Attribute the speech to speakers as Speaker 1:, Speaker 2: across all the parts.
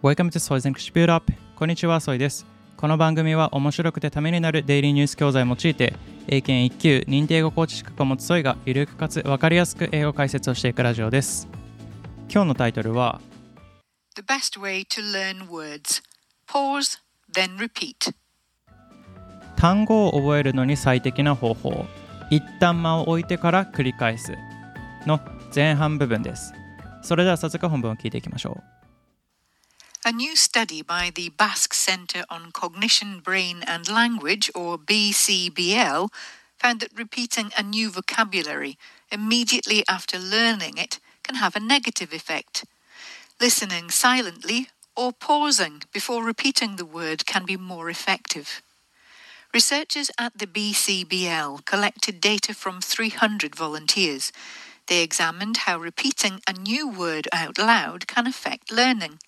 Speaker 1: Welcome to Soy's English Build Up こんにちは、ソイです。この番組は面白くてためになるデイリーニュース教材を用いて、英検1級認定英語コーチ資格を持つソイがゆるくかつわかりやすく英語解説をしていくラジオです。今日のタイトルは
Speaker 2: The best way to learn words Pause, then repeat
Speaker 1: 単語を覚えるのに最適な方法一旦間を置いてから繰り返すの前半部分です。それでは早速本文を聞いていきましょう。
Speaker 2: A new study by the Basque Center on Cognition, Brain and Language, or BCBL, found that repeating a new vocabulary immediately after learning it can have a negative effect. Listening silently or pausing before repeating the word can be more effective. Researchers at the BCBL collected data from 300 volunteers. They examined how repeating a new word out loud can affect learning.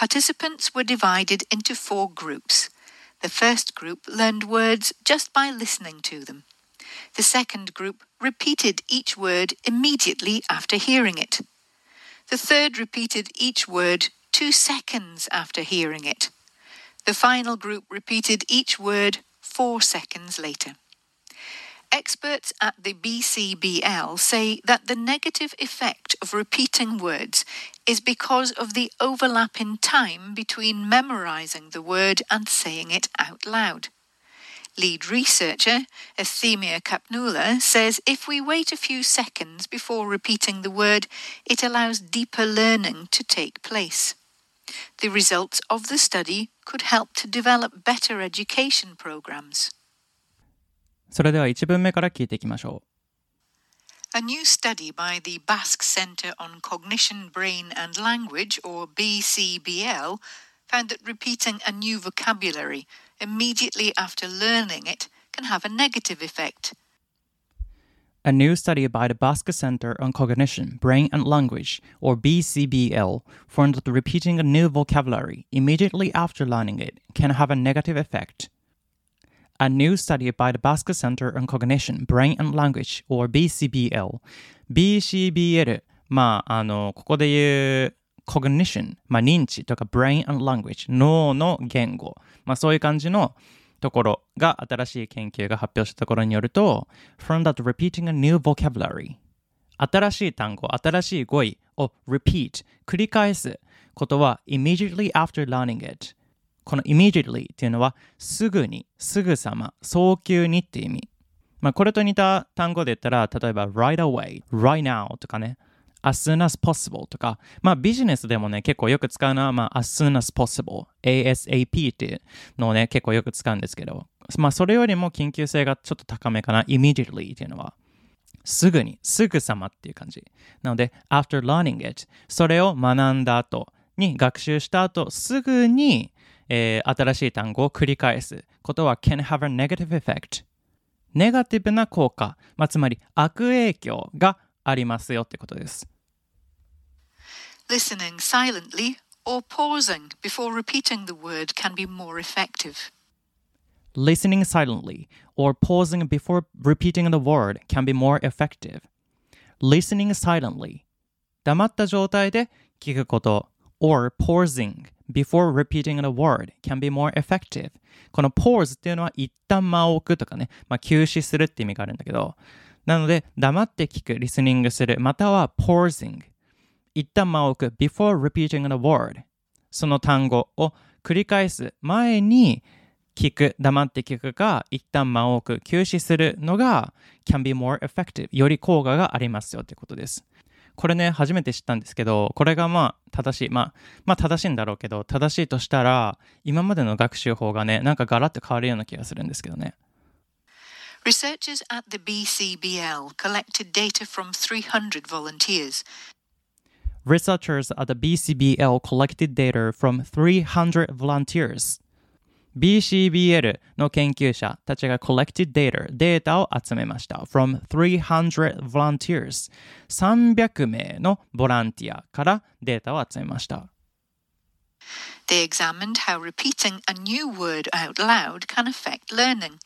Speaker 2: Participants were divided into four groups. The first group learned words just by listening to them. The second group repeated each word immediately after hearing it. The third repeated each word two seconds after hearing it. The final group repeated each word four seconds later. Experts at the BCBL say that the negative effect of repeating words is because of the overlap in time between memorizing the word and saying it out loud. Lead researcher Euthymia Kapnula says if we wait a few seconds before repeating the word, it allows deeper learning to take place. The results of the study could help to develop better education programs.
Speaker 1: それでは1文目から聞いていきましょう。
Speaker 2: A new study by the Basque Center on Cognition, Brain and Language, or BCBL, found that repeating a new vocabulary immediately after learning it can have a negative effect.
Speaker 1: A new study by the Basque Center on Cognition, Brain and Language, or BCBL, found that repeating a new vocabulary immediately after learning it can have a negative effect. A new study by the Basque Center on Cognition, Brain and Language, or BCBL. BCBL、まあ、あの、ここで言う cognition、まあ、認知とか brain and language、脳の言語、まあ、そういう感じのところが新しい研究が発表したところによると、from that repeating a new vocabulary 新しい単語、新しい語彙を repeat 繰り返すことは immediately after learning it この immediately っていうのはすぐに、すぐさま、早急にっていう意味。まあ、これと似た単語で言ったら、例えば right away, right now とかね、as soon as possible とか、まあビジネスでもね、結構よく使うのは、まあ as soon as possible, ASAP っていうのをね、結構よく使うんですけど、まあそれよりも緊急性がちょっと高めかな、immediately っていうのは。すぐに、すぐさまっていう感じ。なので、after learning it、それを学んだ後に、学習した後、すぐに、えー、新しい単語を繰り返すことは can have a negative effect ネガティブな効果、まあ、つまり悪影響がありますよってことです。
Speaker 2: Listening silently or pausing before repeating the word can be more effective.
Speaker 1: Listening silently or pausing before repeating the word can be more effective. Listening silently 黙った状態で聞くこと or pausing before repeating a word can be more effective. この pause っていうのは一旦間を置くとかね、まあ、休止するって意味があるんだけどなので黙って聞く、リスニングする、または pausing 一旦間を置く before repeating a word その単語を繰り返す前に聞く、黙って聞くか、一旦間を置く、休止するのが can be more effective より効果がありますよってことです。これね、初めて知ったんですけど、これがまあ正しい。まあ、まあ正しいんだろうけど、正しいとしたら、今までの学習法がね、なんかガラッと変わるような気がするんですけどね。
Speaker 2: Researchers at the BCBL collected data from 300 volunteers.
Speaker 1: Researchers at the BCBL collected data from 300 volunteers. BCBL の研究者たちが collected data データを集めました from 300 volunteers 300名のボランティアからデータを集めました
Speaker 2: They examined how repeating a new word out loud can affect learning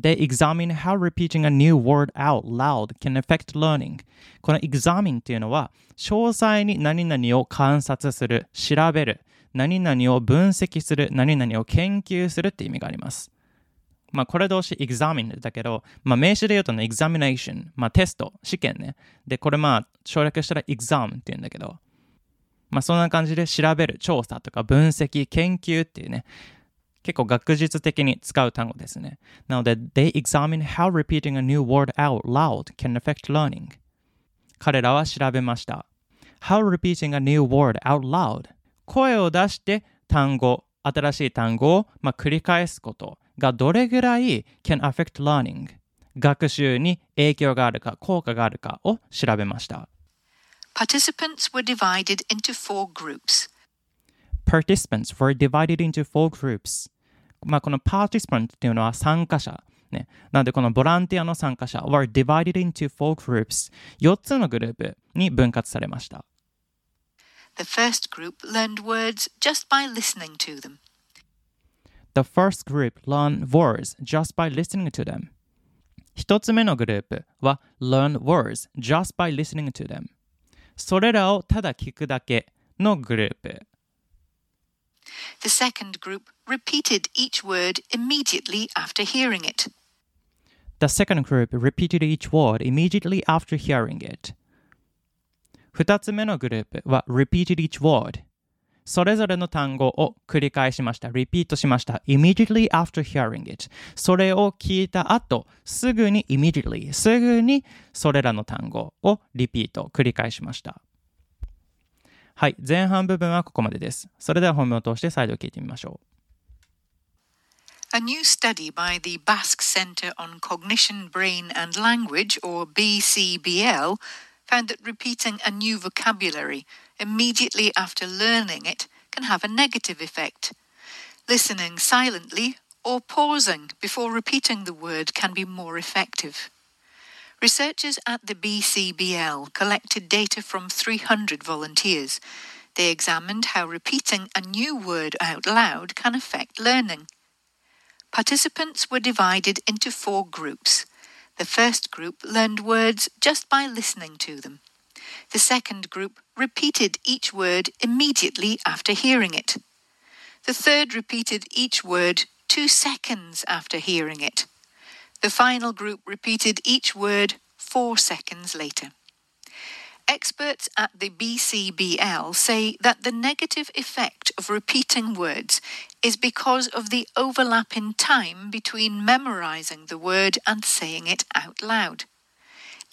Speaker 1: They examine how repeating a new word out loud can affect learning. この examine っていうのは、詳細に何々を観察する、調べる、何々を分析する、何々を研究するって意味があります。まあ、これ動詞 examine だけど、まあ、名詞で言うとね、examination、まあ、テスト、試験ね。で、これまあ、省略したら exam って言うんだけど、まあ、そんな感じで調べる、調査とか分析、研究っていうね、結構学術的に使う単語ですね。なので、they examine how repeating a new word out loud can affect learning. 彼らは調べました。How repeating a new word out loud 声を出して単語、新しい単語を、まあ、繰り返すことがどれぐらい can affect learning 学習に影響があるか、効果があるかを調べました。
Speaker 2: Participants were divided into four groups.
Speaker 1: Participants were divided into four groups. まあ、この participant っていうのは参加者。ね、なので、このボランティアの参加者 were divided into four groups。4つのグループに分割されました。
Speaker 2: The first group learned words just by listening to them.
Speaker 1: The first group learned words just by listening to them. 一つ目のグループは learn words just by listening to them. それらをただ聞くだけのグループ。
Speaker 2: The second group repeated each word immediately after hearing it.
Speaker 1: The second group repeated each word immediately after hearing it. 二つ目のグループは repeated each word それぞれの単語を繰り返しました。リピートしました。immediately after hearing it それを聞いた後、すぐに immediately すぐにそれらの単語をリピート繰り返しました。はい、前半部分はここまでです。それでは本文を通して再度聞いてみましょう。
Speaker 2: A new study by the Basque Center on Cognition, Brain and Language, or BCBL, found that repeating a new vocabulary immediately after learning it can have a negative effect. Listening silently or pausing before repeating the word can be more effective. Researchers at the BCBL collected data from 300 volunteers. They examined how repeating a new word out loud can affect learning. Participants were divided into four groups. The first group learned words just by listening to them. The second group repeated each word immediately after hearing it. The third repeated each word two seconds after hearing it. The final group repeated each word four seconds later. Experts at the BCBL say that the negative effect of repeating words is because of the overlap in time between memorizing the word and saying it out loud.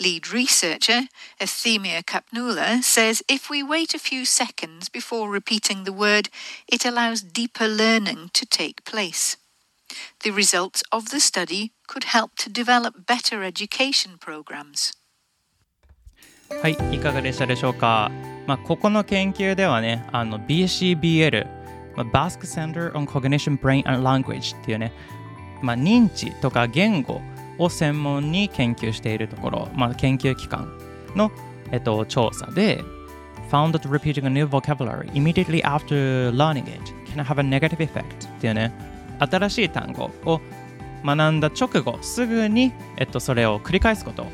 Speaker 2: Lead researcher Euthymia Kapnula says if we wait a few seconds before repeating the word, it allows deeper learning to take place. The results of the study could help to develop better education programs.
Speaker 1: はい、いかがでしたでしょうか。まあ、ここの研究ではね、あの BCBL、まあ、Basque Center on Cognition, Brain and Language っていうね、まあ、認知とか言語を専門に研究しているところ、まあ、研究機関の、えっと、調査で、found that repeating a new vocabulary immediately after learning it can have a negative effect っていうね、新しい単語を学んだ直後、すぐに、えっと、それを繰り返すこと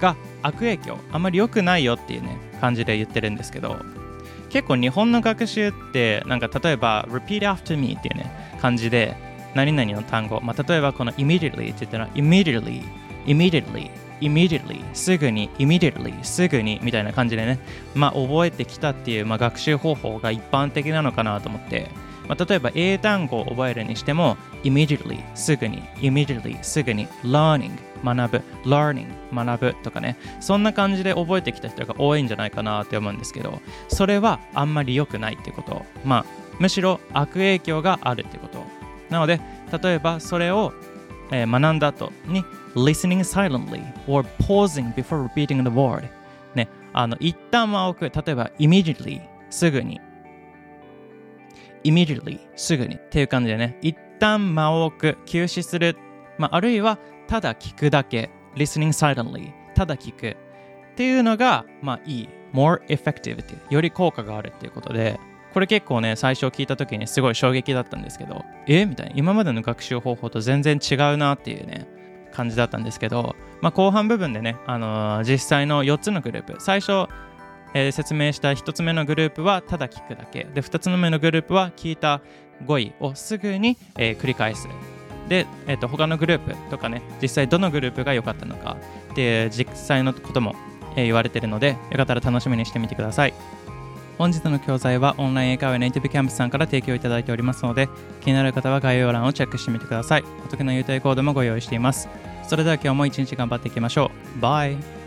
Speaker 1: が悪影響。あんまり良くないよっていうね感じで言ってるんですけど結構日本の学習ってなんか例えば repeat after me っていうね感じで何々の単語、まあ、例えばこの immediately って言ったら immediately immediately immediately すぐに immediately すぐにみたいな感じでねまあ覚えてきたっていう、まあ、学習方法が一般的なのかなと思ってまあ、例えば英単語を覚えるにしても immediately すぐに immediately すぐに learning 学ぶ learning 学ぶとかねそんな感じで覚えてきた人が多いんじゃないかなって思うんですけどそれはあんまり良くないってこと。まあむしろ悪影響があるってこと。なので例えばそれを、えー、学んだ後に listening silently or pausing before repeating the word ねあの一旦間を置く。例えば immediately すぐに。immediately すぐに。っていう感じでね。一旦間を置く。休止する、まあ、あるいはただ聞くだけ。Listening silently ただ聞く。っていうのがまあいい。More effective ってより効果があるっていうことで。これ結構ね最初聞いた時にすごい衝撃だったんですけどえ？みたいな。今までの学習方法と全然違うなっていうね感じだったんですけど、まあ、後半部分でね、あのー実際の4つのグループ。最初、えー説明した1つ目のグループはただ聞くだけ。で2つ目のグループは聞いた語彙をすぐに、えー繰り返す。で、えー、と他のグループとかね実際どのグループが良かったのか。っていう実際のことも、え言われてるのでよかったら楽しみにしてみてください。本日の教材はオンライン英会話ネイティブキャンプさんから提供いただいておりますので気になる方は概要欄をチェックしてみてください。お得な優待コードもご用意しています。それでは今日も一日頑張っていきましょう。バイ。